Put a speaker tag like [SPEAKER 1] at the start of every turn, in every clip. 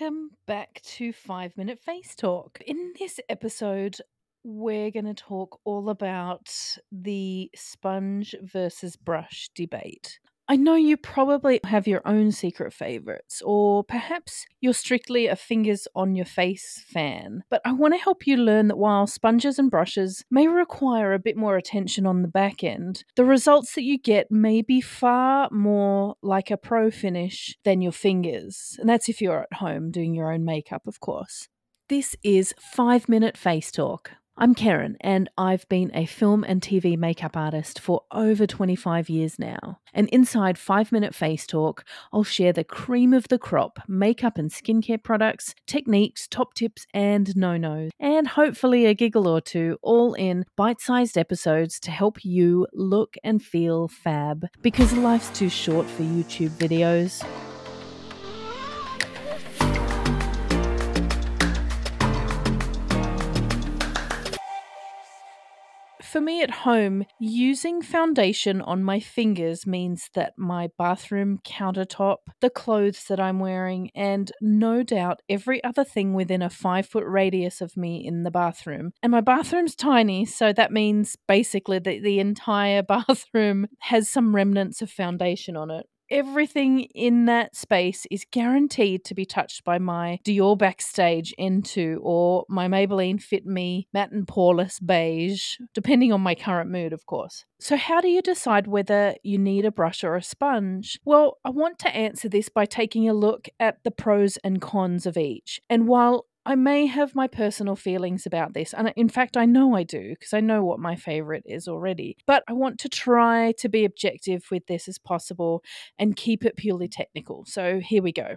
[SPEAKER 1] Welcome back to Five Minute Face Talk. In this episode, we're going to talk all about the sponge versus brush debate. I know you probably have your own secret favorites, or perhaps you're strictly a fingers on your face fan, but I want to help you learn that while sponges and brushes may require a bit more attention on the back end, the results that you get may be far more like a pro finish than your fingers. And that's if you're at home doing your own makeup, of course. This is 5 Minute Face Talk. I'm Karen, and I've been a film and TV makeup artist for over 25 years now. And inside 5 Minute Face Talk, I'll share the cream of the crop makeup and skincare products, techniques, top tips, and no nos, and hopefully a giggle or two, all in bite sized episodes to help you look and feel fab because life's too short for YouTube videos. For me at home, using foundation on my fingers means that my bathroom countertop, the clothes that I'm wearing, and no doubt every other thing within a five foot radius of me in the bathroom. And my bathroom's tiny, so that means basically that the entire bathroom has some remnants of foundation on it everything in that space is guaranteed to be touched by my Dior Backstage N2 or my Maybelline Fit Me Matte and Poreless Beige, depending on my current mood, of course. So, how do you decide whether you need a brush or a sponge? Well, I want to answer this by taking a look at the pros and cons of each. And while I may have my personal feelings about this, and in fact, I know I do because I know what my favorite is already. But I want to try to be objective with this as possible and keep it purely technical. So here we go.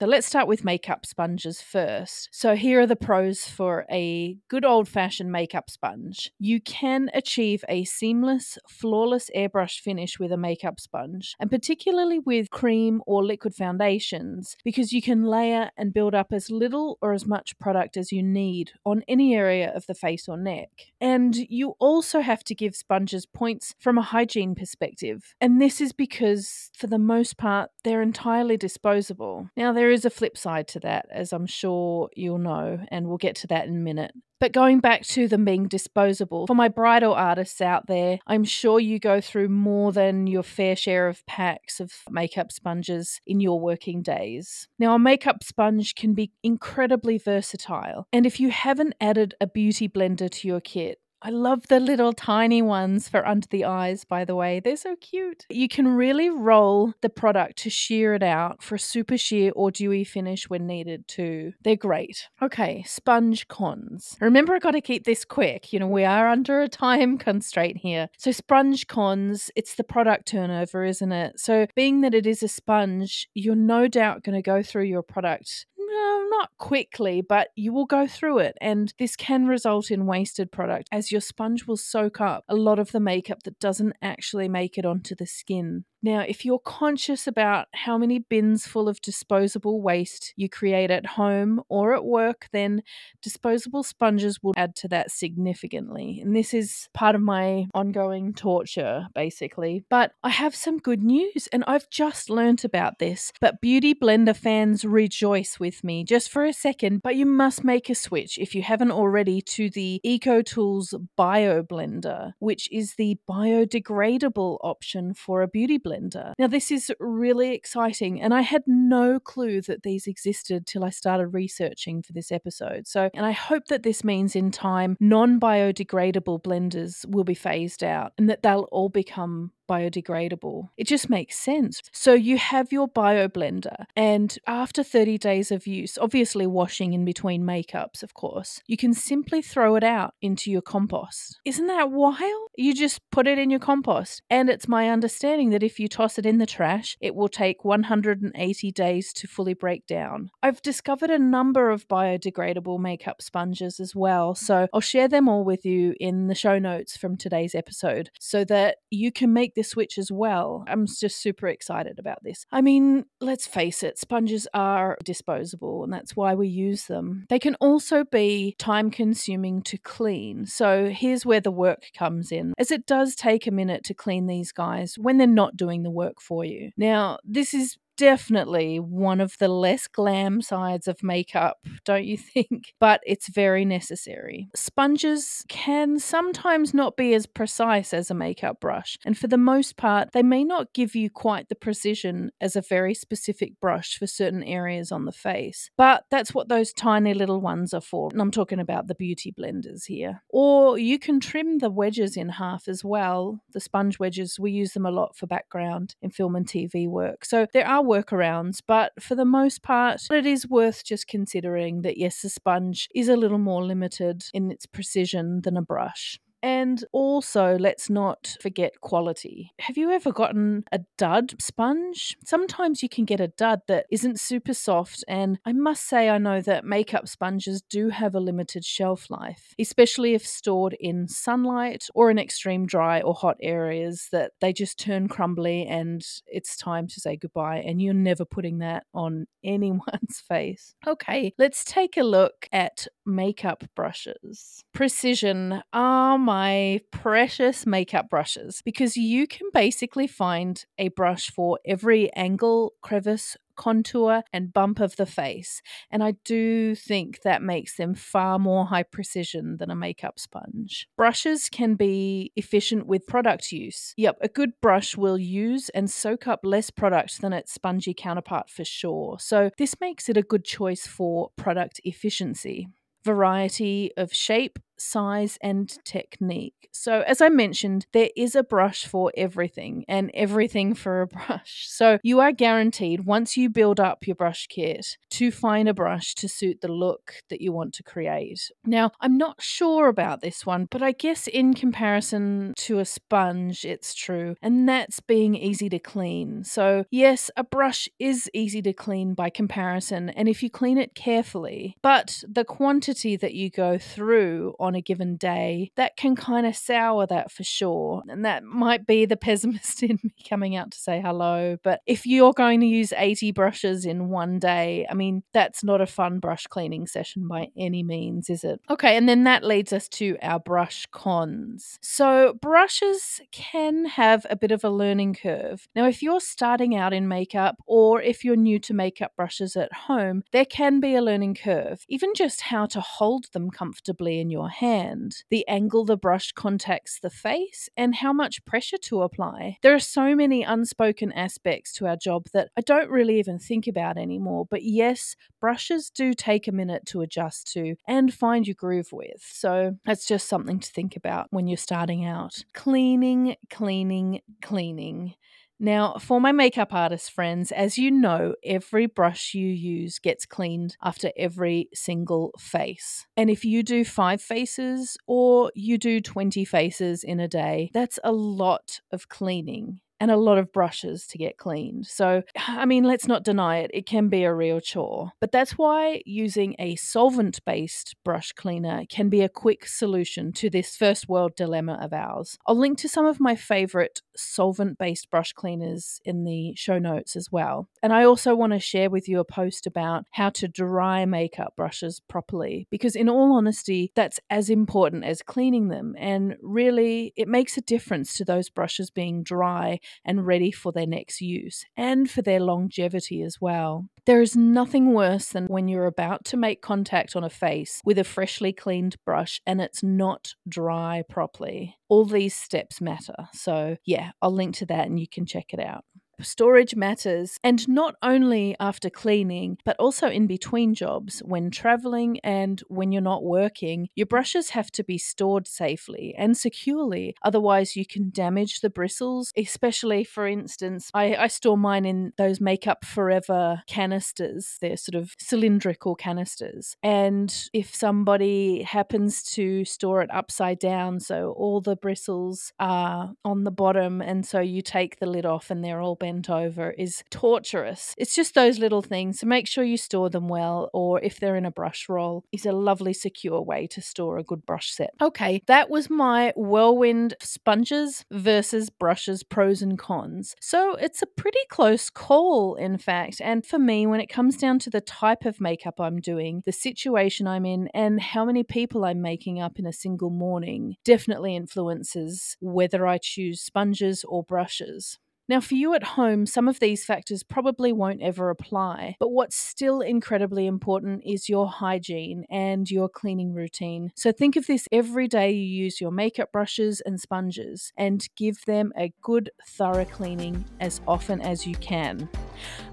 [SPEAKER 1] So let's start with makeup sponges first. So here are the pros for a good old fashioned makeup sponge. You can achieve a seamless, flawless airbrush finish with a makeup sponge, and particularly with cream or liquid foundations, because you can layer and build up as little or as much product as you need on any area of the face or neck. And you also have to give sponges points from a hygiene perspective. And this is because, for the most part, they're entirely disposable. Now, there is a flip side to that, as I'm sure you'll know, and we'll get to that in a minute. But going back to them being disposable, for my bridal artists out there, I'm sure you go through more than your fair share of packs of makeup sponges in your working days. Now, a makeup sponge can be incredibly versatile, and if you haven't added a beauty blender to your kit, I love the little tiny ones for under the eyes, by the way. They're so cute. You can really roll the product to sheer it out for a super sheer or dewy finish when needed, too. They're great. Okay, sponge cons. Remember, I got to keep this quick. You know, we are under a time constraint here. So, sponge cons, it's the product turnover, isn't it? So, being that it is a sponge, you're no doubt going to go through your product no, not quickly, but you will go through it. And this can result in wasted product as your sponge will soak up a lot of the makeup that doesn't actually make it onto the skin. Now, if you're conscious about how many bins full of disposable waste you create at home or at work, then disposable sponges will add to that significantly. And this is part of my ongoing torture, basically. But I have some good news, and I've just learnt about this. But Beauty Blender fans rejoice with me just for a second, but you must make a switch if you haven't already to the EcoTools Bio Blender, which is the biodegradable option for a beauty blender. Now, this is really exciting, and I had no clue that these existed till I started researching for this episode. So, and I hope that this means in time non biodegradable blenders will be phased out and that they'll all become biodegradable. It just makes sense. So you have your bio blender, and after 30 days of use, obviously washing in between makeups, of course, you can simply throw it out into your compost. Isn't that wild? You just put it in your compost. And it's my understanding that if you toss it in the trash, it will take 180 days to fully break down. I've discovered a number of biodegradable makeup sponges as well, so I'll share them all with you in the show notes from today's episode so that you can make the switch as well. I'm just super excited about this. I mean, let's face it, sponges are disposable and that's why we use them. They can also be time consuming to clean. So here's where the work comes in, as it does take a minute to clean these guys when they're not doing the work for you. Now, this is definitely one of the less glam sides of makeup, don't you think? But it's very necessary. Sponges can sometimes not be as precise as a makeup brush, and for the most part, they may not give you quite the precision as a very specific brush for certain areas on the face. But that's what those tiny little ones are for. And I'm talking about the beauty blenders here. Or you can trim the wedges in half as well. The sponge wedges, we use them a lot for background in film and TV work. So there are workarounds, but for the most part, it is worth just considering that yes, a sponge is a little more limited in its precision than a brush. And also, let's not forget quality. Have you ever gotten a dud sponge? Sometimes you can get a dud that isn't super soft, and I must say, I know that makeup sponges do have a limited shelf life, especially if stored in sunlight or in extreme dry or hot areas that they just turn crumbly and it's time to say goodbye, and you're never putting that on anyone's face. Okay, let's take a look at makeup brushes. Precision. Um, my precious makeup brushes because you can basically find a brush for every angle, crevice, contour, and bump of the face. And I do think that makes them far more high precision than a makeup sponge. Brushes can be efficient with product use. Yep, a good brush will use and soak up less product than its spongy counterpart for sure. So this makes it a good choice for product efficiency variety of shape, size, and technique. So, as I mentioned, there is a brush for everything and everything for a brush. So, you are guaranteed once you build up your brush kit to find a brush to suit the look that you want to create. Now, I'm not sure about this one, but I guess in comparison to a sponge, it's true, and that's being easy to clean. So, yes, a brush is easy to clean by comparison, and if you clean it carefully, but the quantity that you go through on on a given day, that can kind of sour that for sure. And that might be the pessimist in me coming out to say hello. But if you're going to use 80 brushes in one day, I mean, that's not a fun brush cleaning session by any means, is it? Okay, and then that leads us to our brush cons. So, brushes can have a bit of a learning curve. Now, if you're starting out in makeup or if you're new to makeup brushes at home, there can be a learning curve, even just how to hold them comfortably in your hand, the angle the brush contacts the face, and how much pressure to apply. There are so many unspoken aspects to our job that I don't really even think about anymore. But yes, brushes do take a minute to adjust to and find your groove with. So that's just something to think about when you're starting out. Cleaning, cleaning, cleaning. Now, for my makeup artist friends, as you know, every brush you use gets cleaned after every single face. And if you do five faces or you do 20 faces in a day, that's a lot of cleaning and a lot of brushes to get cleaned. So, I mean, let's not deny it, it can be a real chore. But that's why using a solvent based brush cleaner can be a quick solution to this first world dilemma of ours. I'll link to some of my favorite solvent based brush cleaners in the show notes as well. And I also want to share with you a post about how to dry makeup brushes properly, because in all honesty, that's as important as cleaning them. And really, it makes a difference to those brushes being dry and ready for their next use and for their longevity as well. There is nothing worse than when you're about to make contact on a face with a freshly cleaned brush and it's not dry properly. All these steps matter. So, yeah, I'll link to that and you can check it out storage matters, and not only after cleaning, but also in between jobs when traveling and when you're not working. Your brushes have to be stored safely and securely, otherwise, you can damage the bristles. Especially, for instance, I, I store mine in those Makeup Forever canisters, they're sort of cylindrical canisters. And if somebody happens to store it upside down, so all the bristles are on the bottom, and so you take the lid off and they're all bent bent over is torturous. It's just those little things. So make sure you store them well, or if they're in a brush roll, is a lovely, secure way to store a good brush set. Okay, that was my whirlwind sponges versus brushes pros and cons. So it's a pretty close call, in fact. And for me, when it comes down to the type of makeup I'm doing, the situation I'm in, and how many people I'm making up in a single morning, definitely influences whether I choose sponges or brushes. Now, for you at home, some of these factors probably won't ever apply, but what's still incredibly important is your hygiene and your cleaning routine. So think of this every day you use your makeup brushes and sponges and give them a good, thorough cleaning as often as you can.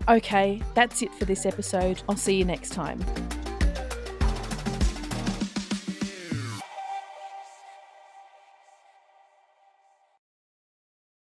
[SPEAKER 1] Okay, that's it for this episode. I'll see you next time.